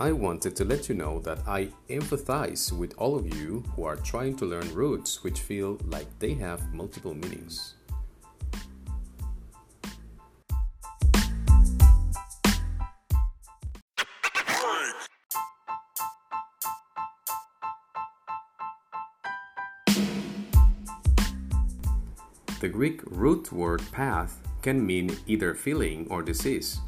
I wanted to let you know that I empathize with all of you who are trying to learn roots which feel like they have multiple meanings. The Greek root word path can mean either feeling or disease.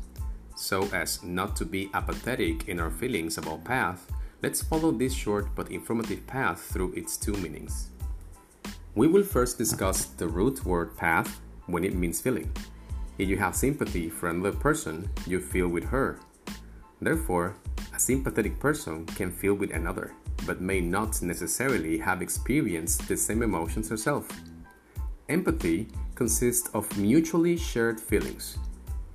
So as not to be apathetic in our feelings about path, let's follow this short but informative path through its two meanings. We will first discuss the root word path when it means feeling. If you have sympathy for another person, you feel with her. Therefore, a sympathetic person can feel with another, but may not necessarily have experienced the same emotions herself. Empathy consists of mutually shared feelings.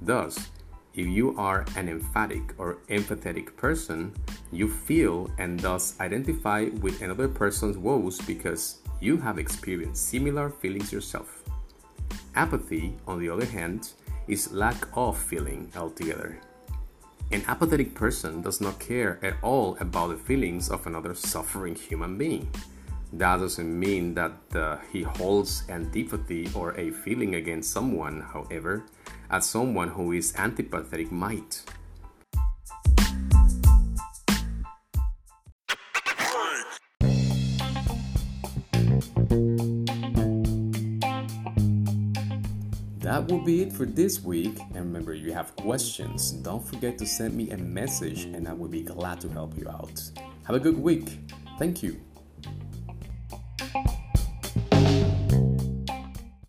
Thus, if you are an empathic or empathetic person, you feel and thus identify with another person's woes because you have experienced similar feelings yourself. Apathy, on the other hand, is lack of feeling altogether. An apathetic person does not care at all about the feelings of another suffering human being. That doesn't mean that uh, he holds antipathy or a feeling against someone, however, as someone who is antipathetic might. That will be it for this week. And remember, you have questions, don't forget to send me a message and I will be glad to help you out. Have a good week. Thank you.